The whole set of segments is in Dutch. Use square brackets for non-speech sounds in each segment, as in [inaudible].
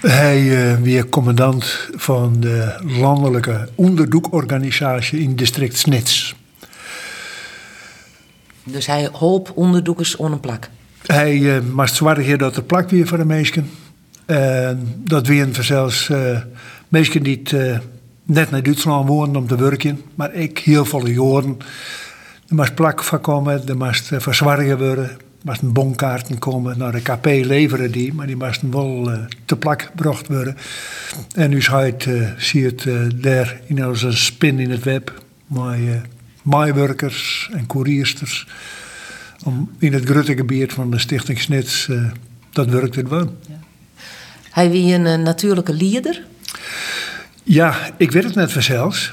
Hij uh, weer commandant van de landelijke onderzoekorganisatie in district Snits. Dus hij hoop onderzoekers on een plak? Hij uh, moest zorgen dat er plak weer voor de mensen. En dat weer zelfs uh, mensen die het, net naar Duitsland wonen om te werken, maar ik heel volle jaren. Er moest plak van komen, er moest verzwargen worden moesten bonkaarten komen naar de KP leveren die, maar die moesten wel uh, te plak gebracht worden. En nu zie je het uh, daar in als een spin in het web, met maaiwerkers en koeriersters, om in het grote gebied van de Stichting Snits dat werkt het wel. Ja. Hij wie een natuurlijke leider? Ja, ik weet het net vanzelfs.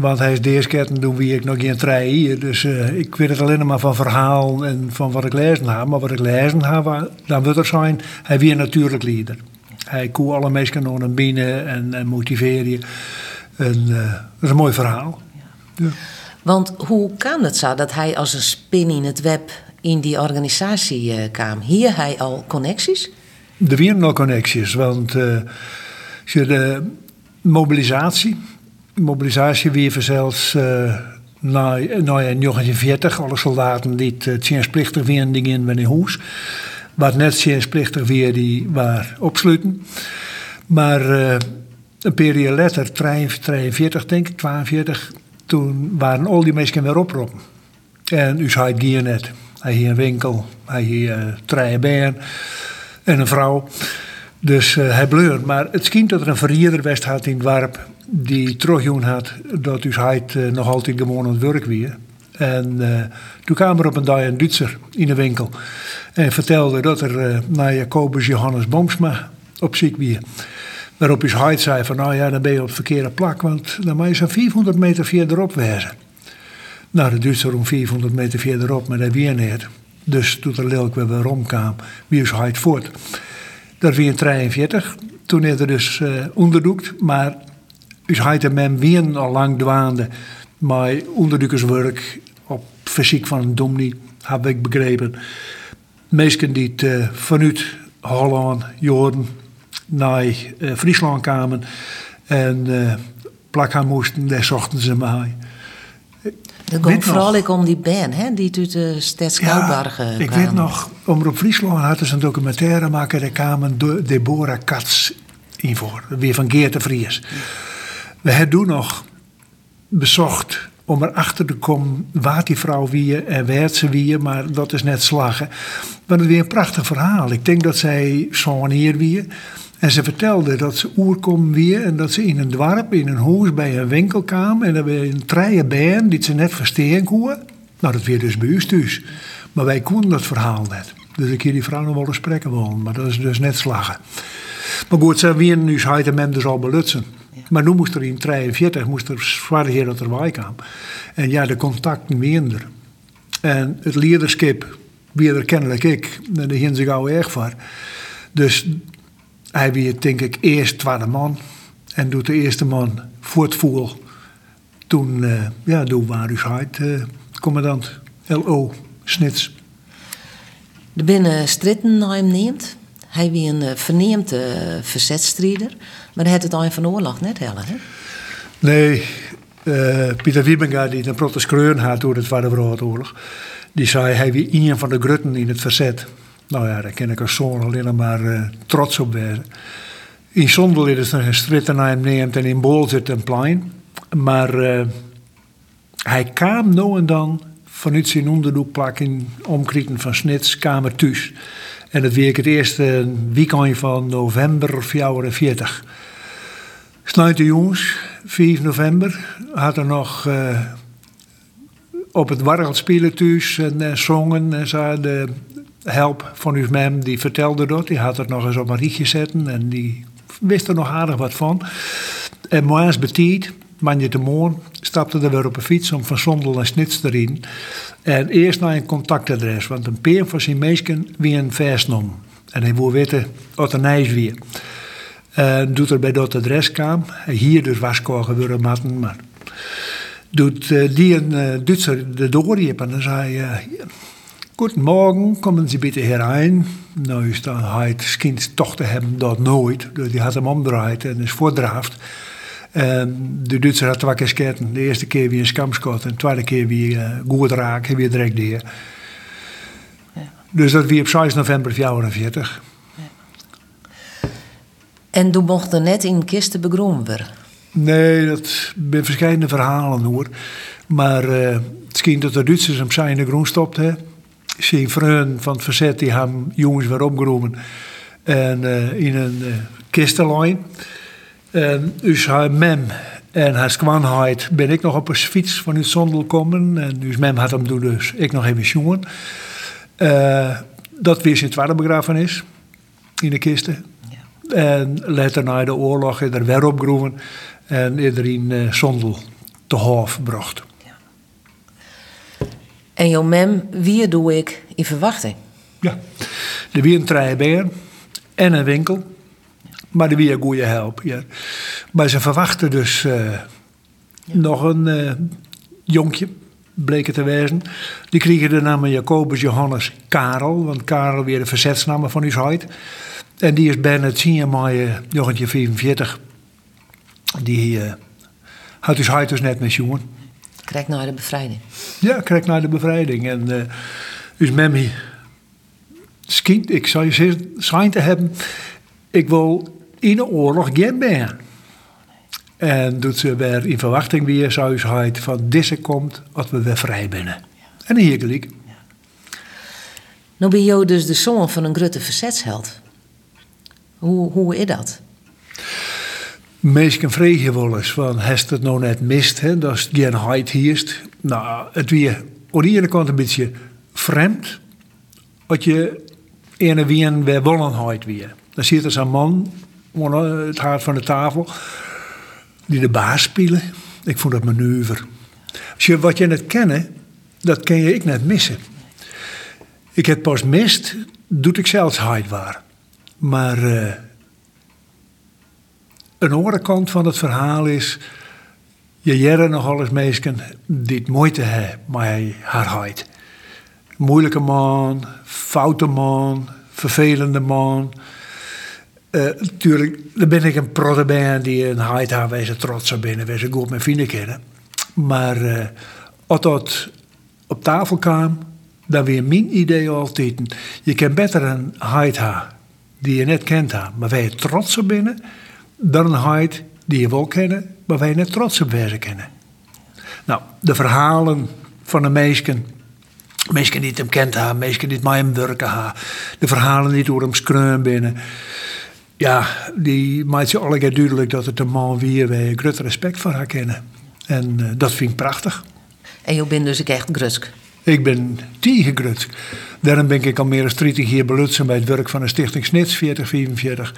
Want hij is de eerste keer doen wie ik nog geen trein hier. Dus uh, ik weet het alleen maar van verhaal en van wat ik lezen heb. Maar wat ik lezen heb, dan wil er zijn, hij weer natuurlijk leider. Hij koe alle mensen naar binnen en, en motiveren. En uh, dat is een mooi verhaal. Ja. Want hoe kan het zo dat hij als een spin in het web in die organisatie uh, kwam? Hier hij al connecties? Er waren nog connecties, want uh, de mobilisatie mobilisatie weer zelfs uh, na, na 1940. Alle soldaten die het tjensplichtig eh, weer dingen in hun huis. Wat net tjensplichtig weer die waar opsluiten. Maar uh, een periode later, 43 denk ik, 42, toen waren al die mensen weer oproepen. En u zei het net. Hij hier een winkel, hij hier uh, drie en een vrouw. Dus uh, hij bleurt. Maar het schijnt dat er een verrierder west had in het dorp die terugjoen had dat dus hij uh, nog altijd gewoon aan het werk weer. En uh, toen kwam er op een dag een Duitser in de winkel en vertelde dat er naar Jacobus Johannes Boomsma op ziek weer. Waarop dus hij zei van nou ja, dan ben je op het verkeerde plak, want dan moet je zo'n 400 meter verderop wezen. Nou, de Duitser om 400 meter verderop, maar dat weer niet. Dus toen er lelijk weer rond kwam, wie is hij voort. Dat weer in 43, toen is er dus uh, onderdoekt, maar hij en men wien al lang dwaande. Maar onderzoekerswerk op fysiek van een domnie, heb ik begrepen. Meesten die uh, vanuit Holland, Jorden, naar uh, Friesland kwamen. En plak gaan moesten, daar zochten ze mij. Het ging vooral ik om die band, hè, die uit de Steds ja, Ik weet nog, Omroep Friesland hadden ze een documentaire maken. Daar kwamen Deborah Katz in voor. Weer van Geert de Vries. We hebben toen nog bezocht om erachter te komen waar die vrouw wie en werd ze wie, maar dat is net slagen. Maar het weer een prachtig verhaal. Ik denk dat zij zo'n hier wie. En ze vertelde dat ze oerkom weer en dat ze in een dorp, in een huis bij een winkel kwam. En dat we een treie band die ze net versteen konden. Nou, dat weer dus bij u thuis. Maar wij konden dat verhaal net. Dus ik hier die vrouw nog wel eens spreken willen, maar dat is dus net slagen. Maar goed, ze weer nu zei hem dus al belutsen. Maar nu moest er in 43 moest er zwaar dat er kwam. En ja, de contacten minder. En het leiderschap, wie er kennelijk ik, daar ging ze gauw erg voor. Dus hij wie denk ik eerst tweede man. En doet de eerste man voortvoer. Toen, uh, ja, hij uh, commandant LO Snits. De binnen Stritten naar hem neemt. Hij wie een uh, verneemde verzetstrijder. Maar hij had het al van oorlog net hè? Nee, uh, Pieter Wiebenga, die een protest had door het Tweede Wereldoorlog, die zei hij wie een van de grutten in het verzet. Nou ja, daar ken ik als zoon alleen maar uh, trots op zijn. In Zondel is er een strijd naar hem neemt en in Bol zit een plein. Maar uh, hij kwam nou en dan vanuit zijn onderdoekplak in omkrieten van Snits, kamer thuis. En het week het eerste weekend van november 44. Snuit de jongens, 4 november, had er nog uh, op het warrel spelen thuis en zongen. En zo de help van uw mem, die vertelde dat. Die had het nog eens op een rietje zetten en die wist er nog aardig wat van. En moens betiet, manje de moon, stapte er weer op een fiets om van Sondel naar Snits erin. En eerst naar een contactadres, want een peer van zijn meesken wie een versnom. En hij wil weten wat een ijs weer. En doet er bij dat adres kwam, hier dus was gebeuren matten, maar doet uh, die een uh, Duitser de doorriep en dan zei uh, Guten Morgen, kommen Sie bitte herein. Nou is dan het kind toch te hebben dat nooit. Dus die had hem omdraaid en is voordraaft. En de Duitser had twee keer sketten. De eerste keer weer een skamskot en de tweede keer weer uh, goed raak en weer direct neer. Ja. Dus dat weer op 6 november 1944. Ja. En toen mocht er net in kisten begroeven worden? Nee, dat zijn verschillende verhalen hoor. Maar uh, het schijnt dat de Duitsers hem zijn in de groen vrienden van het verzet die hebben jongens weer opgeroepen en uh, in een uh, kistenlijn. En dus hij mem en hij kwanheid ben ik nog op een fiets van het Zondel gekomen. En dus mem had hem doen dus ik nog even jongen. Uh, dat weer zijn tweede begrafenis in de kisten. Ja. En later na de oorlog is er weer opgeroepen en iedereen uh, Zondel te hof gebracht. En jouw mem, wie doe ik in verwachting? Ja, de wie een treibeer en een winkel. Maar de wie een goede help. Ja. Maar ze verwachten dus uh, nog een uh, jonkje, bleek het te wezen. Die kregen de naam Jacobus Johannes Karel, want Karel weer de verzetsnaam van zijn huid. En die is bijna het 10 mei 1944. Die uh, had dus huid dus net met jongen. Krijg naar de bevrijding. Ja, krijg naar de bevrijding. En uh, dus Memmi, ik zou je zijn te hebben, ik wil in de oorlog geen ben. En doet ze weer in verwachting weer, zou je van deze komt, als we weer vrij binnen. En hier gelijk. Ja. Nou ben je dus de zoon van een grote verzetsheld. Hoe, hoe is dat? Meestal vreeg je wel eens van, heeft het nou net mist, hè, dat is geen heid hierst. Nou, het weer aan de ene kant een beetje vreemd, dat je ene wien weer wollenheid weer. Dan zit er zo'n man, het hart van de tafel, die de baas spelen. Ik vond dat manoeuvre. Als je wat je net kennen, dat ken je ik net missen. Ik heb pas mist, doet ik zelfs heid waar. Maar... Uh, een andere kant van het verhaal is. Je jaren nogal eens mensen die moeite hebben met haar huid. Moeilijke man, foute man, vervelende man. Uh, natuurlijk, dan ben ik een protte die een heeft waar ze trots op binnen, ze goed met vrienden kennen. Maar uh, als dat op tafel kwam, dan weer mijn idee altijd. Je kan beter een huid hebben die je net kent, maar waar je trots op binnen dan een huid die je wel kennen, maar wij net trots op wezen kennen. Nou, de verhalen van de meesten, meesten die hem kent hebben, meesten die met hem werken de verhalen die door hem skreun binnen, ja, die maakt je alle keer duidelijk dat het een man wie wij groot respect voor haar kennen. En uh, dat vind ik prachtig. En je bent dus echt grutsk? Ik ben tegen grutsk. Daarom ben ik al meer dan 30 hier belutsen bij het werk van de Stichting Snits 4044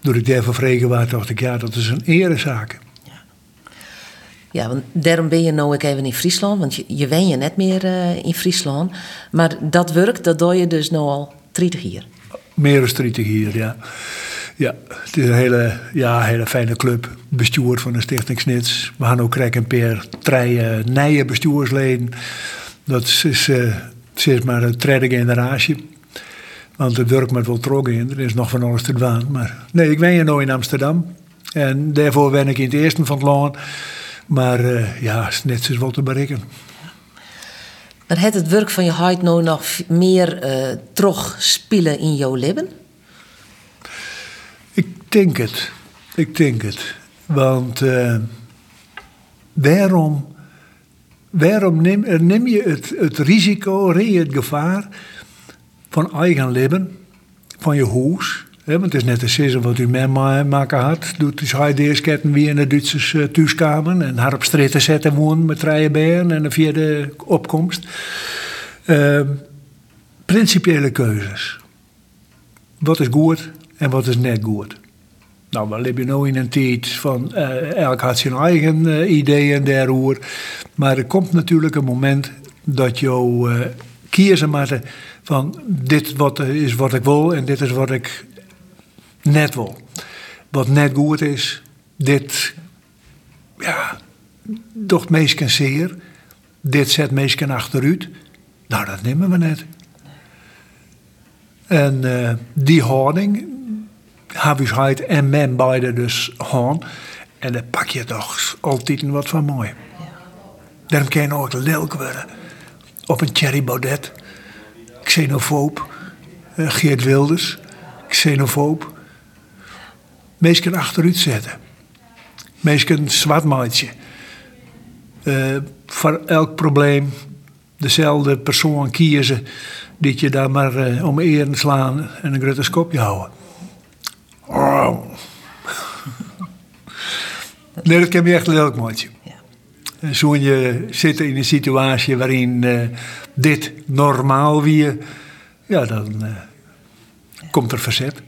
door ik daarvoor vregen was, dacht ik, ja, dat is een erezaak. Ja, ja want daarom ben je nou ook even in Friesland, want je, je wen je net meer uh, in Friesland. Maar dat werk, dat doe je dus nu al 30 hier. Meer dan 30 hier, ja. Ja, het is een hele, ja, hele fijne club. Bestuur van de Stichting Snits. We gaan ook krek en peer drie nieuwe bestuursleden. Dat is, uh, is maar de derde generatie. Want het werk met in. Er is nog van alles te doen. Maar nee, ik ben hier nu in Amsterdam. En daarvoor ben ik in het eerste van het land. Maar uh, ja, is net zoals wat te bereiken. Maar het het werk van je huid nou nog meer uh, terug spelen in jouw leven? Ik denk het. Ik denk het. Want uh, waarom, waarom neem, neem je het, het risico, het gevaar van eigen leven, van je huis. want het is net een seizoen wat u maken had. Doet dus hij de weer in de Duitse uh, thuiskamer. En haar op stritten zetten wonen met beren en een vierde opkomst. Uh, principiële keuzes. Wat is goed en wat is net goed? Nou, leef je nu in een tijd van uh, elk had zijn eigen uh, ideeën daarover. Maar er komt natuurlijk een moment dat je uh, kiezen van dit wat is wat ik wil en dit is wat ik net wil. Wat net goed is, dit, ja, toch meestal zeer. Dit zet meestal achteruit. Nou, dat nemen we net. En uh, die houding Habusheid en men beide dus gaan. En dan pak je toch altijd wat van mooi. Daarom kan je ook lelijk worden. Op een Thierry Baudet, xenofoob, uh, Geert Wilders, xenofoob. Meestal achteruit zetten. Meestal een zwartmaatje. Uh, voor elk probleem dezelfde persoon kiezen. Dat je daar maar uh, om eren slaan en een grote houden. Oh. [laughs] nee, dat kan me echt leuk maatje. Ja. Zo je zit in een situatie waarin uh, dit normaal weer, ja, dan ja. komt er verzet.